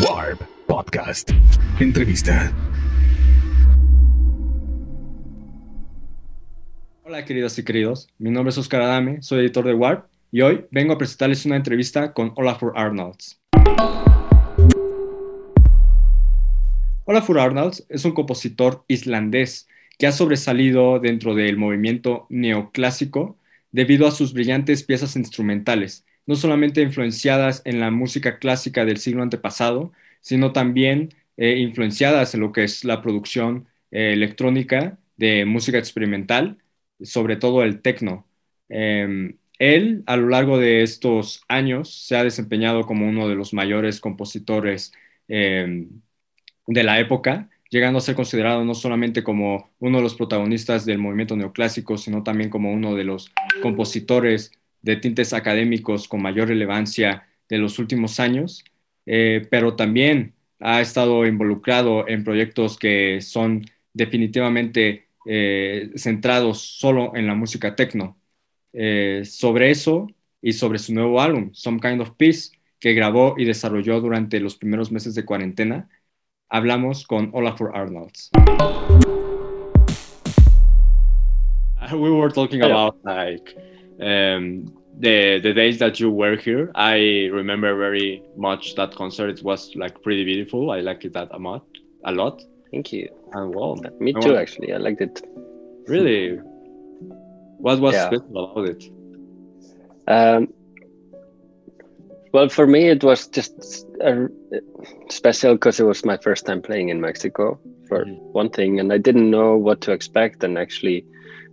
Warp Podcast. Entrevista. Hola queridas y queridos, mi nombre es Oscar Adame, soy editor de Warp y hoy vengo a presentarles una entrevista con Olafur Arnolds. Olafur Arnolds es un compositor islandés que ha sobresalido dentro del movimiento neoclásico debido a sus brillantes piezas instrumentales, no solamente influenciadas en la música clásica del siglo antepasado, sino también eh, influenciadas en lo que es la producción eh, electrónica de música experimental, sobre todo el techno. Em, él, a lo largo de estos años, se ha desempeñado como uno de los mayores compositores em, de la época, llegando a ser considerado no solamente como uno de los protagonistas del movimiento neoclásico, sino también como uno de los compositores de tintes académicos con mayor relevancia de los últimos años, eh, pero también ha estado involucrado en proyectos que son definitivamente eh, centrados solo en la música techno. Eh, sobre eso y sobre su nuevo álbum, Some Kind of Peace, que grabó y desarrolló durante los primeros meses de cuarentena, hablamos con Olafur Arnolds. We were talking about like um, the the days that you were here. I remember very much that concert. It was like pretty beautiful. I liked it that a lot. A lot. Thank you. And well, me too. Well, actually, I liked it. Really? What was yeah. special about it? Um, well, for me, it was just a, special because it was my first time playing in Mexico, for mm-hmm. one thing, and I didn't know what to expect. And actually,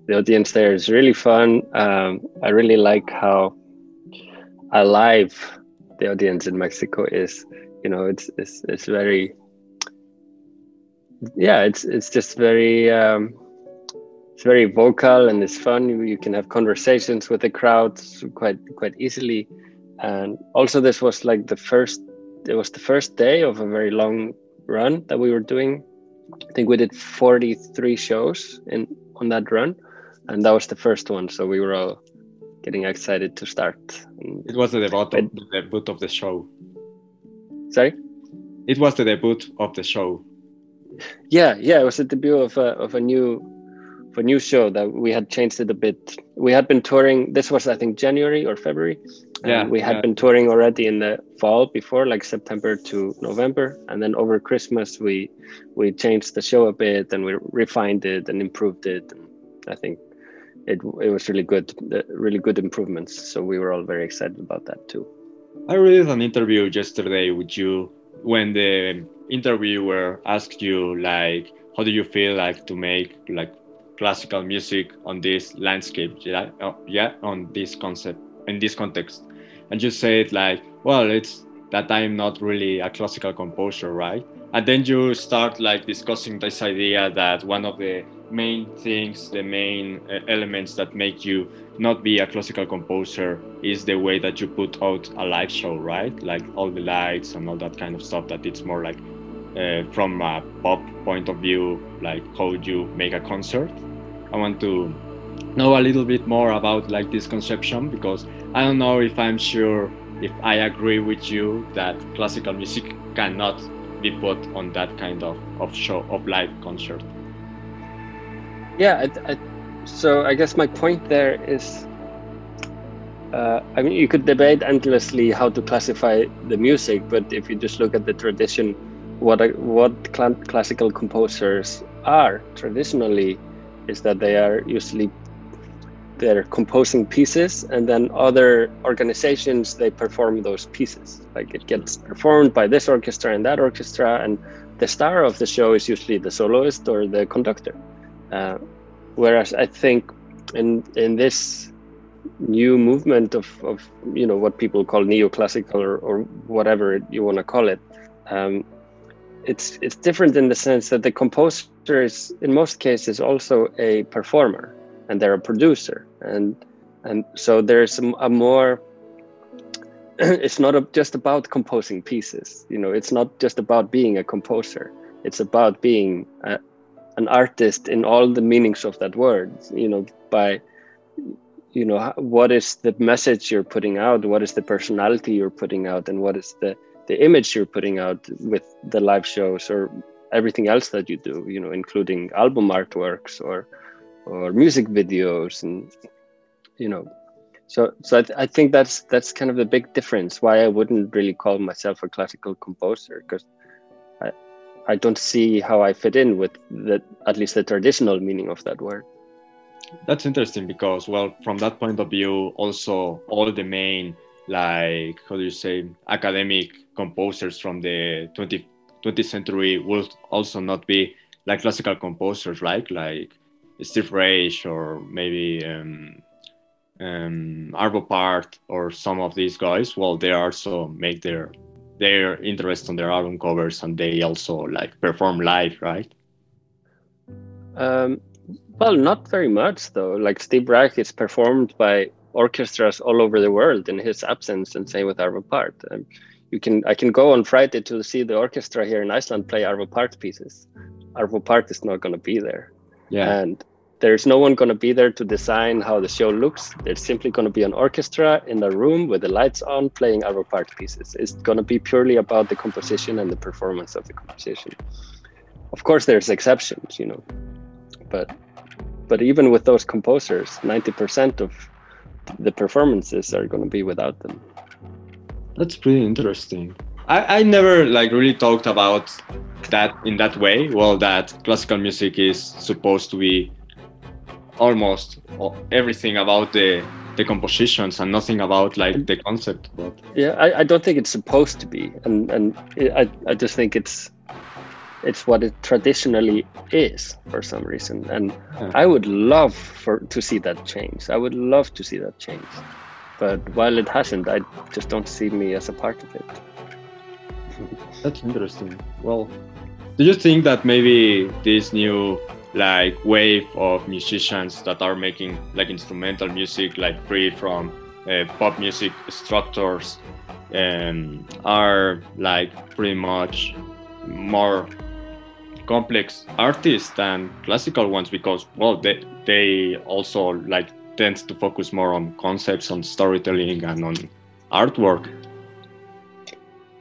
the audience there is really fun. Um, I really like how alive the audience in Mexico is. You know, it's it's it's very yeah, it's it's just very um, it's very vocal and it's fun. You, you can have conversations with the crowd quite quite easily. And also, this was like the first. It was the first day of a very long run that we were doing. I think we did 43 shows in on that run and that was the first one. So we were all getting excited to start. It was the debut, of, the debut of the show. Sorry. It was the debut of the show. Yeah, yeah, it was the debut of a of a new of a new show that we had changed it a bit. We had been touring. This was I think January or February. Yeah, we had yeah. been touring already in the fall before, like September to November, and then over Christmas we we changed the show a bit and we refined it and improved it. And I think it it was really good, uh, really good improvements. So we were all very excited about that too. I read an interview yesterday with you when the interviewer asked you like, how do you feel like to make like classical music on this landscape? Yeah, oh, yeah, on this concept in this context, and you said like, well, it's that I'm not really a classical composer, right? And then you start like discussing this idea that one of the main things, the main uh, elements that make you not be a classical composer is the way that you put out a live show, right? Like all the lights and all that kind of stuff. That it's more like uh, from a pop point of view, like how you make a concert. I want to know a little bit more about like this conception because I don't know if I'm sure if I agree with you that classical music cannot be put on that kind of, of show of live concert yeah I, I, so i guess my point there is uh, i mean you could debate endlessly how to classify the music but if you just look at the tradition what what cl- classical composers are traditionally is that they are usually they're composing pieces and then other organizations they perform those pieces. Like it gets performed by this orchestra and that orchestra and the star of the show is usually the soloist or the conductor uh, whereas I think in in this new movement of, of you know what people call neoclassical or, or whatever you want to call it, um, it's it's different in the sense that the composer is in most cases also a performer and they're a producer. And and so there's a, a more it's not a, just about composing pieces. You know it's not just about being a composer. It's about being a, an artist in all the meanings of that word you know by you know what is the message you're putting out what is the personality you're putting out and what is the the image you're putting out with the live shows or everything else that you do you know including album artworks or or music videos and you know. So so I, th- I think that's that's kind of the big difference why i wouldn't really call myself a classical composer because i i don't see how i fit in with the at least the traditional meaning of that word. That's interesting because well from that point of view also all the main like how do you say academic composers from the 20, 20th century will also not be like classical composers right? Like steve reich or maybe um, um, Arvo Pärt or some of these guys, well, they also make their their interest on their album covers and they also like perform live, right? Um, well, not very much though. Like Steve Reich is performed by orchestras all over the world in his absence, and same with Arvo Pärt. Um, you can I can go on Friday to see the orchestra here in Iceland play Arvo Pärt pieces. Arvo Pärt is not going to be there. Yeah. And there's no one going to be there to design how the show looks. There's simply going to be an orchestra in a room with the lights on playing Arvo Pärt pieces. It's going to be purely about the composition and the performance of the composition. Of course, there's exceptions, you know, but but even with those composers, 90% of the performances are going to be without them. That's pretty interesting. I, I never like really talked about that in that way. Well, that classical music is supposed to be almost everything about the the compositions and nothing about like the concept but yeah I, I don't think it's supposed to be and and I, I just think it's it's what it traditionally is for some reason and yeah. i would love for to see that change. I would love to see that change but while it hasn't i just don't see me as a part of it. That's interesting. Well do you think that maybe this new like wave of musicians that are making like instrumental music like free from uh, pop music structures and are like pretty much more complex artists than classical ones because well they they also like tend to focus more on concepts on storytelling and on artwork.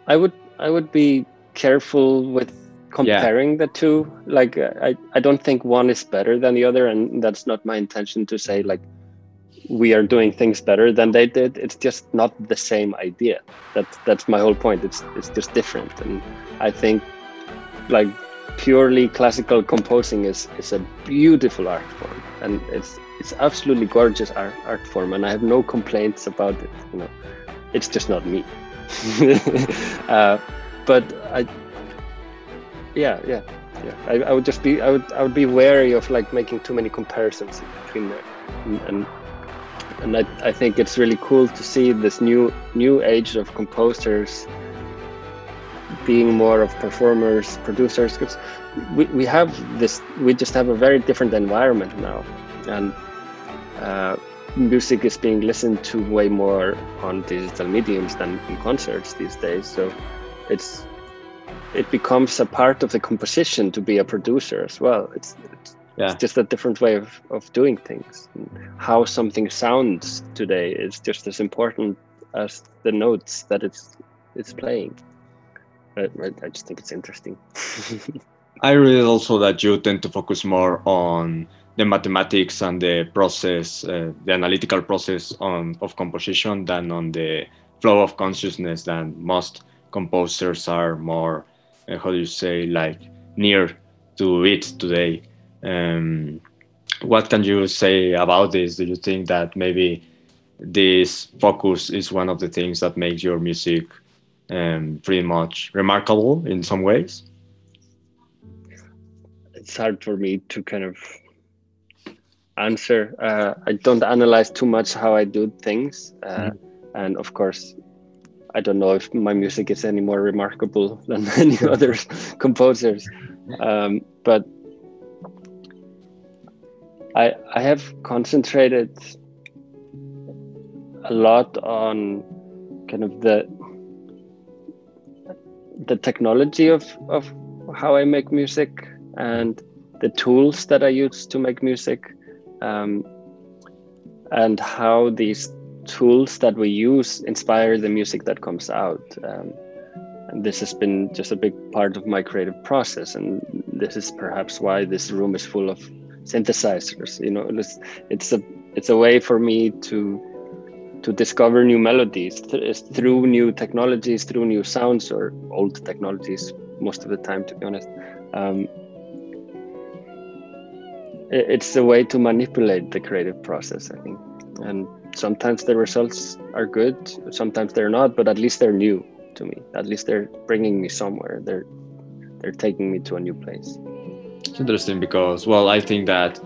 I would i would be careful with comparing yeah. the two like I, I don't think one is better than the other and that's not my intention to say like we are doing things better than they did. It's just not the same idea. That's that's my whole point. It's it's just different. And i think like purely classical composing is is a beautiful art form. And it's it's absolutely gorgeous art, art form and i have no complaints about it you know. It's just not me. Uh, but i yeah yeah yeah. I, I would just be i would i would be wary of like making too many comparisons between them and and, and I, I think it's really cool to see this new new age of composers being more of performers producers because we, we have this we just have a very different environment now. And uh, music is being listened to way more on digital mediums than in concerts these days. So it's it becomes a part of the composition to be a producer as well. It's, it's, yeah. it's just a different way of, of doing things. How something sounds today is just as important as the notes that it's it's playing. I, I just think it's interesting. I read also that you tend to focus more on the mathematics and the process, uh, the analytical process on, of composition than on the flow of consciousness. Than most composers are more uh, how do you say like near to it today. Um, what can you say about this? Do you think that maybe this focus is one of the things that makes your music um, pretty much remarkable in some ways? It's hard for me to kind of answer. Uh, I don't analyze too much how I do things. Uh, mm. And of course, I don't know if my music is any more remarkable than any other composers, um, but I I have concentrated a lot on kind of the the technology of of how I make music and the tools that I use to make music, um, and how these tools that we use inspire the music that comes out. Um, and this has been just a big part of my creative process and this is perhaps why this room is full of synthesizers. You know it's it's a it's a way for me to to discover new melodies th- through new technologies through new sounds or old technologies most of the time to be honest. Um, it's a way to manipulate the creative process i think. And sometimes the results are good sometimes they're not but at least they're new to me. At least they're bringing me somewhere. They're they're taking me to a new place. It's interesting because well i think that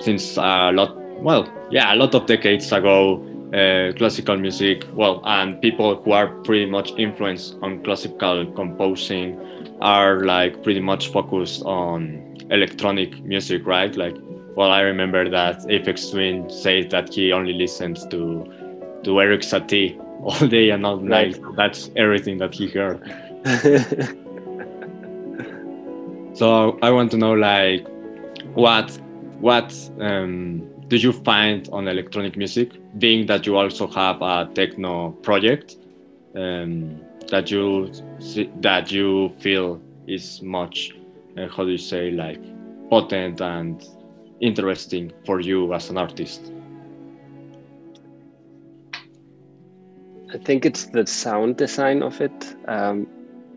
since a lot well yeah a lot of decades ago uh, classical music well and people who are pretty much influenced on classical composing are like pretty much focused on electronic music right? Like well i remember that Aphex Twin said that he only listens to to eric satie all day and all night right. that's everything that he heard so i want to know like what what um, do you find on electronic music being that you also have a techno project um, that you that you feel is much uh, how do you say like potent and interesting for you as an artist i think it's the sound design of it um,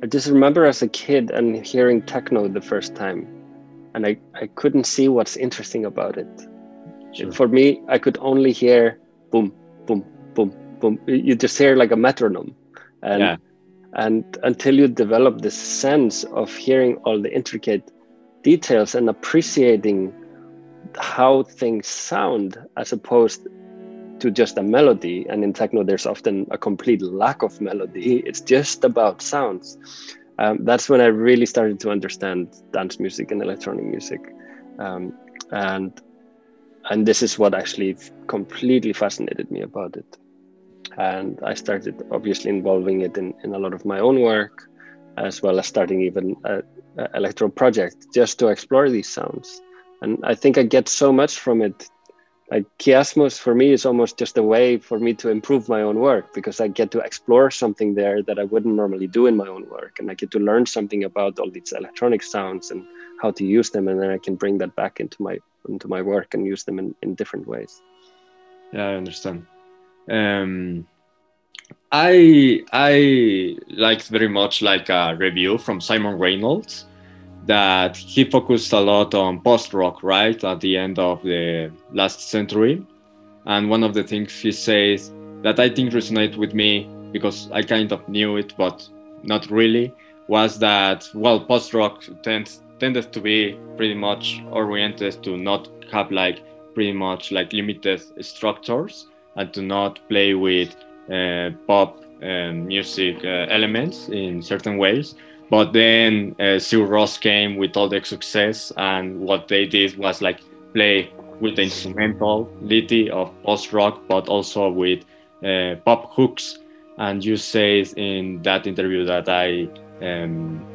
i just remember as a kid and hearing techno the first time and i, I couldn't see what's interesting about it Sure. For me, I could only hear boom, boom, boom, boom. You just hear like a metronome, and yeah. and until you develop this sense of hearing all the intricate details and appreciating how things sound as opposed to just a melody. And in techno, there's often a complete lack of melody. It's just about sounds. Um, that's when I really started to understand dance music and electronic music. Um, and and this is what actually completely fascinated me about it and i started obviously involving it in, in a lot of my own work as well as starting even a, a electro project just to explore these sounds and i think i get so much from it. Like Kiasmos for me is almost just a way for me to improve my own work because i get to explore something there that i wouldn't normally do in my own work. And i get to learn something about all these electronic sounds and how to use them. And then i can bring that back into my into my work and use them in, in different ways. Yeah i understand. Um, i i liked very much like a review from simon reynolds that he focused a lot on post rock right at the end of the last century and one of the things he says that i think resonate with me because i kind of knew it but not really was that well post rock tends tended to be pretty much oriented to not have like pretty much like limited structures and to not play with uh, pop and music uh, elements in certain ways. But then uh, Sigur Rós came with all the success, and what they did was like play with the instrumentality of post rock, but also with uh, pop hooks. And you say in that interview that I um,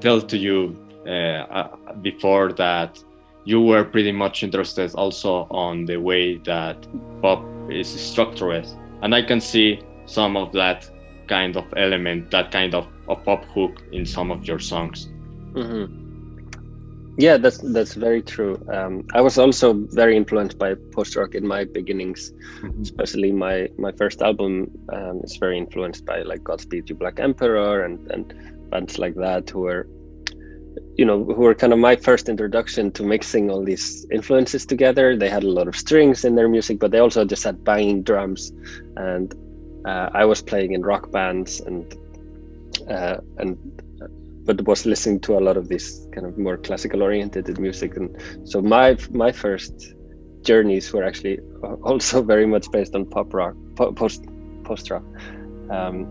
tell to you uh, uh, before that you were pretty much interested also on the way that pop is structured and i can see some of that kind of element that kind of, of pop hook in some of your songs mm-hmm. yeah that's that's very true um, i was also very influenced by post rock in my beginnings mm-hmm. especially my my first album um, is very influenced by like godspeed you black emperor and and bands like that who were you know who were kind of my first introduction to mixing all these influences together they had a lot of strings in their music but they also just had banging drums and uh, i was playing in rock bands and uh, and but was listening to a lot of this kind of more classical oriented music. And so my my first journeys were actually also very much based on pop rock post post rock um,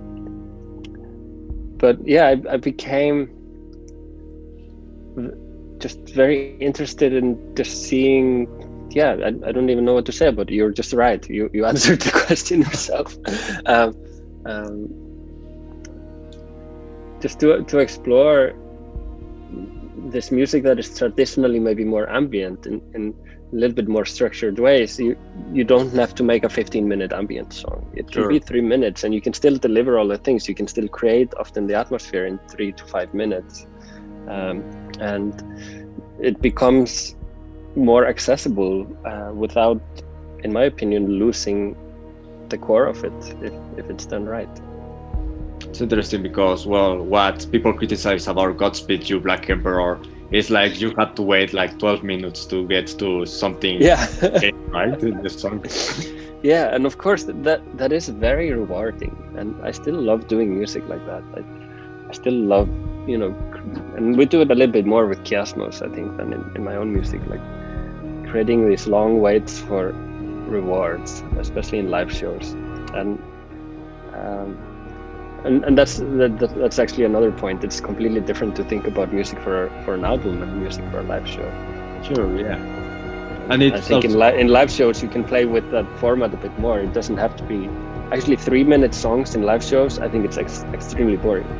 but yeah I, I became just very interested in just seeing yeah I, I, don't even know what to say but you're just right you you answered the question yourself um, um, just to to explore this music that is traditionally maybe more ambient and, and a little bit more structured ways, you you don't have to make a 15 minute ambient song. It can Sure. be three minutes, and you can still deliver all the things. You can still create often the atmosphere in three to five minutes, um, and it becomes more accessible uh, without, in my opinion, losing the core of it if, if it's done right. It's interesting because, well, what people criticize about Godspeed You Black Emperor is like you had to wait like 12 minutes to get to something Yeah. right the song. yeah and of course that that is very rewarding and i still love doing music like that i, I still love you know and we do it a little bit more with Kiasmos i think than in, in my own music like creating these long waits for rewards especially in live shows and um, and, and that's that, that- that's actually another point it's completely different to think about music for for an album and music for a live show Sure, yeah. And it's I think in, li- in live shows you can play with that format a bit more. It doesn't have to be actually three minute songs in live shows. I think it's ex- extremely boring.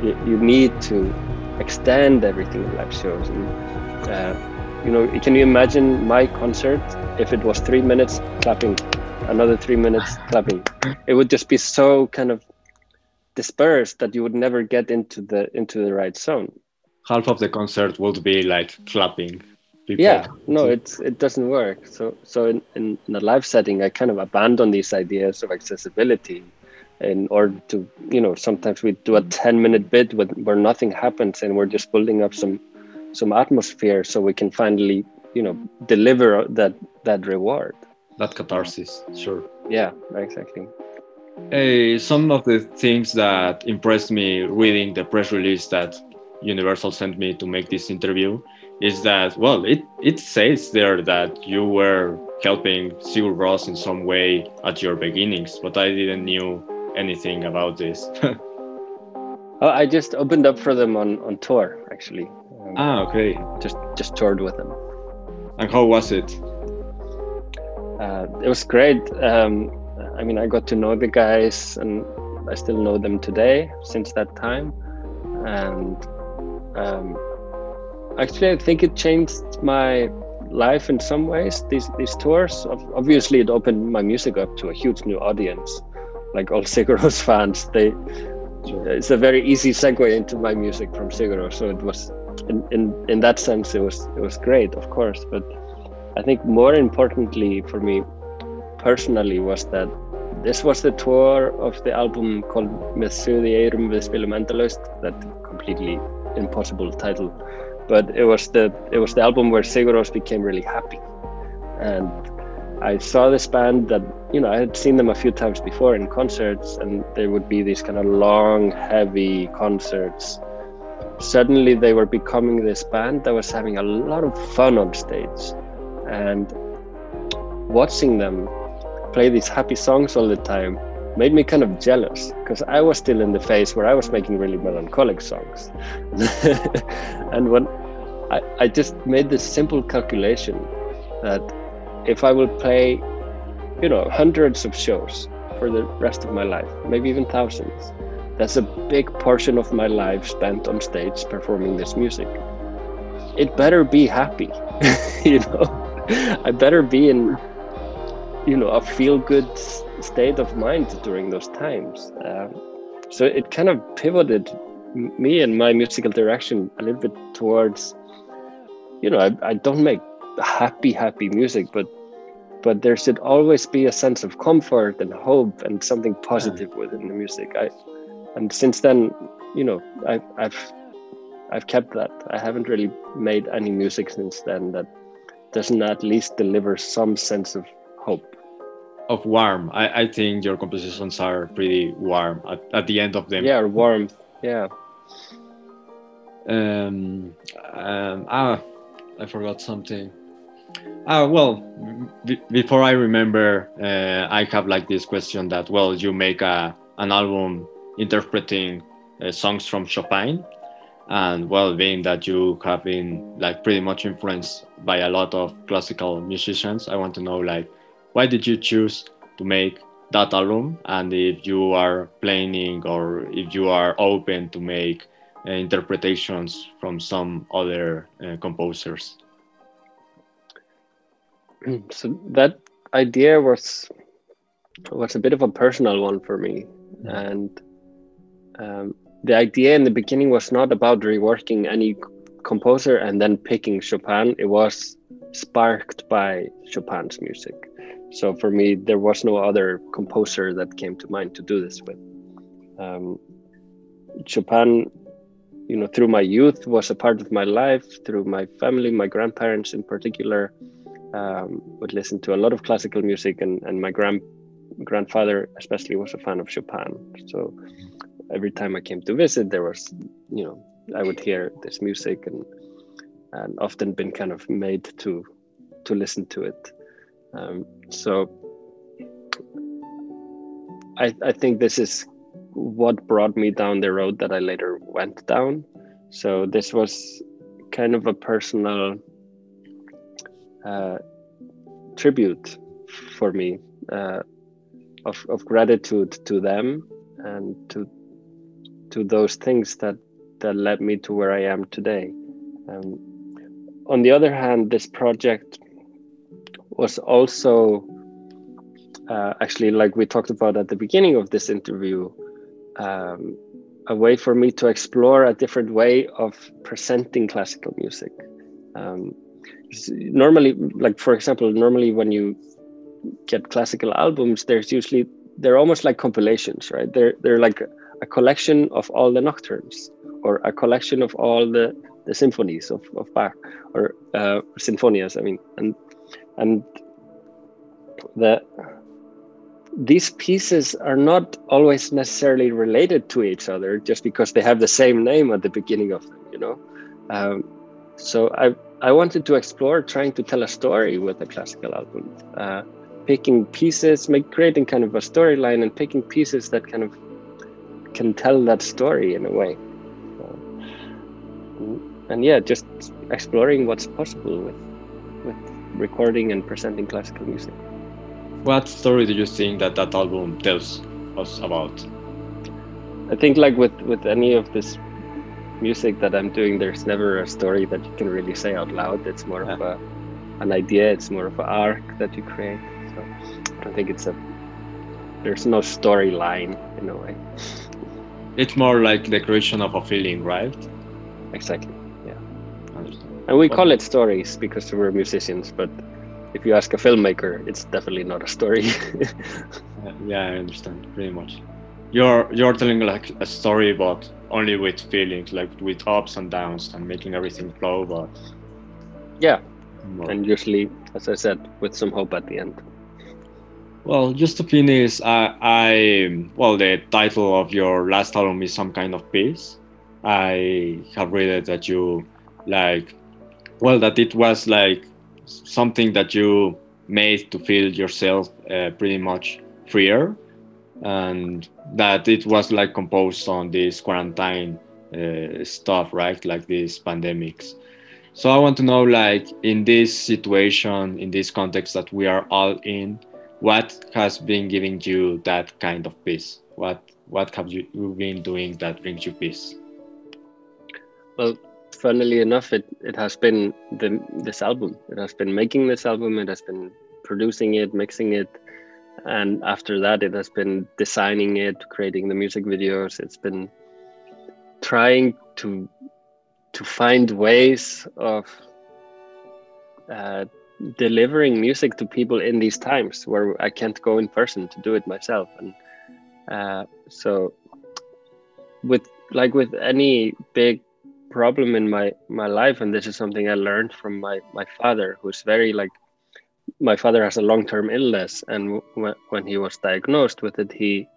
You, you need to extend everything in live shows. And, uh, you know, can you imagine my concert if it was three minutes clapping, another three minutes clapping? It would just be so kind of dispersed that you would never get into the into the right zone. half of the concert would be like clapping. People. yeah no it's it doesn't work so so in, in, in a live setting i kind of abandon these ideas of accessibility in order to you know sometimes we do a 10 minute bit with, where nothing happens and we're just building up some some atmosphere so we can finally you know deliver that that reward that catharsis, sure. yeah exactly Uh, some of the things that impressed me reading the press release that Universal sent me to make this interview is that well, it it says there that you were helping Sigur Rós in some way at your beginnings, but I didn't knew anything about this. oh, i just opened up for them on on tour actually ah, okay. just just toured with them And how was it? uh, it was great. Um, I mean, I got to know the guys, and I still know them today since that time. And um, actually, I think it changed my life in some ways. These these tours, obviously, it opened my music up to a huge new audience, like all Sigur Rós fans. They it's a very easy segue into my music from Siguro. So it was, in, in in that sense, it was it was great, of course, but. I think more importantly for me personally was that this was the tour of the album called Með Suði Eyrum við spilum that completely impossible title. But it was the it was the album where Sigur Rós became really happy. And I saw this band that, you know, I had seen them a few times before in concerts and there would be these kind of long, heavy concerts. Suddenly they were becoming this band that was having a lot of fun on stage and watching them play these happy songs all the time made me kind of jealous because I was still in the phase where I was making really melancholic songs. and when I, I just made this simple calculation that if I will play, you know, hundreds of shows for the rest of my life, maybe even thousands, that's a big portion of my life spent on stage performing this music. It better be happy, you know. I better be in, you know, a feel-good state of mind during those times. Um, so it kind of pivoted me and my musical direction a little bit towards, you know, I, I don't make happy, happy music, but but there should always be a sense of comfort and hope and something positive within the music. I and since then, you know, I, I've I've kept that. I haven't really made any music since then that doesn't at least deliver some sense of hope. Of warm. I, I think your compositions are pretty warm at, at the end of them. Yeah, warmth. Yeah. Um, um, ah, I forgot something. Ah, well, before I remember, uh, I have like this question that, well, you make a, an album interpreting uh, songs from Chopin. And well, being that you have been like pretty much influenced by a lot of classical musicians, I want to know like, why did you choose to make that album? And if you are planning or if you are open to make uh, interpretations from some other uh, composers. so that idea was was a bit of a personal one for me, and um, the idea in the beginning was not about reworking any composer and then picking Chopin. It was sparked by Chopin's music. So for me, there was no other composer that came to mind to do this with. Um, Chopin, you know, through my youth was a part of my life, through my family, my grandparents in particular, um, would listen to a lot of classical music, and, and my grand grandfather especially was a fan of Chopin. So every time I came to visit, there was, you know, I would hear this music and and often been kind of made to to listen to it. Um, so I I think this is what brought me down the road that I later went down. So this was kind of a personal uh, tribute for me uh, of, of gratitude to them and to to those things that that led me to where I am today. Um, on the other hand, this project was also uh, actually, like we talked about at the beginning of this interview, um, a way for me to explore a different way of presenting classical music. Um, normally, like for example, normally when you get classical albums, there's usually they're almost like compilations, right? They're they're like a collection of all the nocturnes or a collection of all the, the symphonies of, of Bach or uh, sinfonias. I mean, and and the these pieces are not always necessarily related to each other just because they have the same name at the beginning of them. You know, um, so I I wanted to explore trying to tell a story with a classical album. Uh, picking pieces, make creating kind of a storyline and picking pieces that kind of can tell that story in a way. and yeah, just exploring what's possible with with recording and presenting classical music. What story do you think that that album tells us about? I think like with with any of this music that I'm doing, there's never a story that you can really say out loud. It's more yeah. of a an idea. It's more of an arc that you create. So I don't think it's a there's no storyline in a way. It's more like the creation of a feeling, right? Exactly. Yeah. And we call it stories because we're musicians, but if you ask a filmmaker, it's definitely not a story. yeah, I understand pretty much. You're you're telling like a story, but only with feelings, like with ups and downs, and making everything flow. But yeah, more. and usually, as I said, with some hope at the end. Well, just to finish, I, I well, the title of your last album is some kind of peace. I have read it that you like, well, that it was like something that you made to feel yourself uh, pretty much freer, and that it was like composed on this quarantine uh, stuff, right? Like these pandemics. So I want to know, like, in this situation, in this context that we are all in what has been giving you that kind of peace? What what have you been doing that brings you peace? Well, funnily enough, it, it has been the, this album. It has been making this album. It has been producing it, mixing it, and after that, it has been designing it, creating the music videos. It's been trying to to find ways of uh, delivering music to people in these times where I can't go in person to do it myself. And uh, so, with like with any big problem in my my life, and this is something I learned from my my father, who's very like my father has a long term illness, and when he was diagnosed with it, he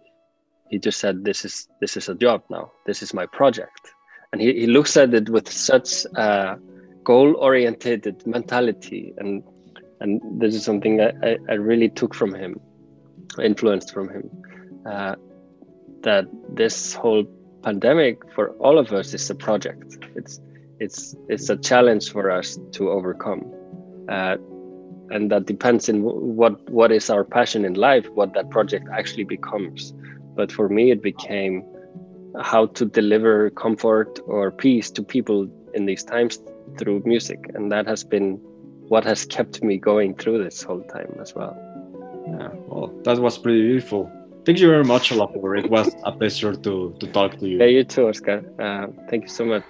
he just said, "This is this is a job now. This is my project." And he, he looks at it with such uh, goal oriented mentality and and this is something that I, I really took from him influenced from him uh, that this whole pandemic for all of us is a project. It's it's it's a challenge for us to overcome uh, and that depends in what what is our passion in life what that project actually becomes. But for me it became how to deliver comfort or peace to people in these times through music. And that has been what has kept me going through this whole time as well. Yeah, well, that was pretty beautiful. Thank you very much, Olafur. It was a pleasure to, to talk to you. Yeah, you too, Oscar. Uh, thank you so much.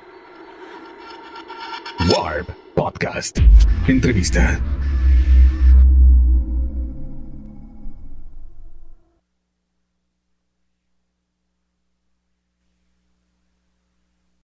Warp Podcast. Entrevista.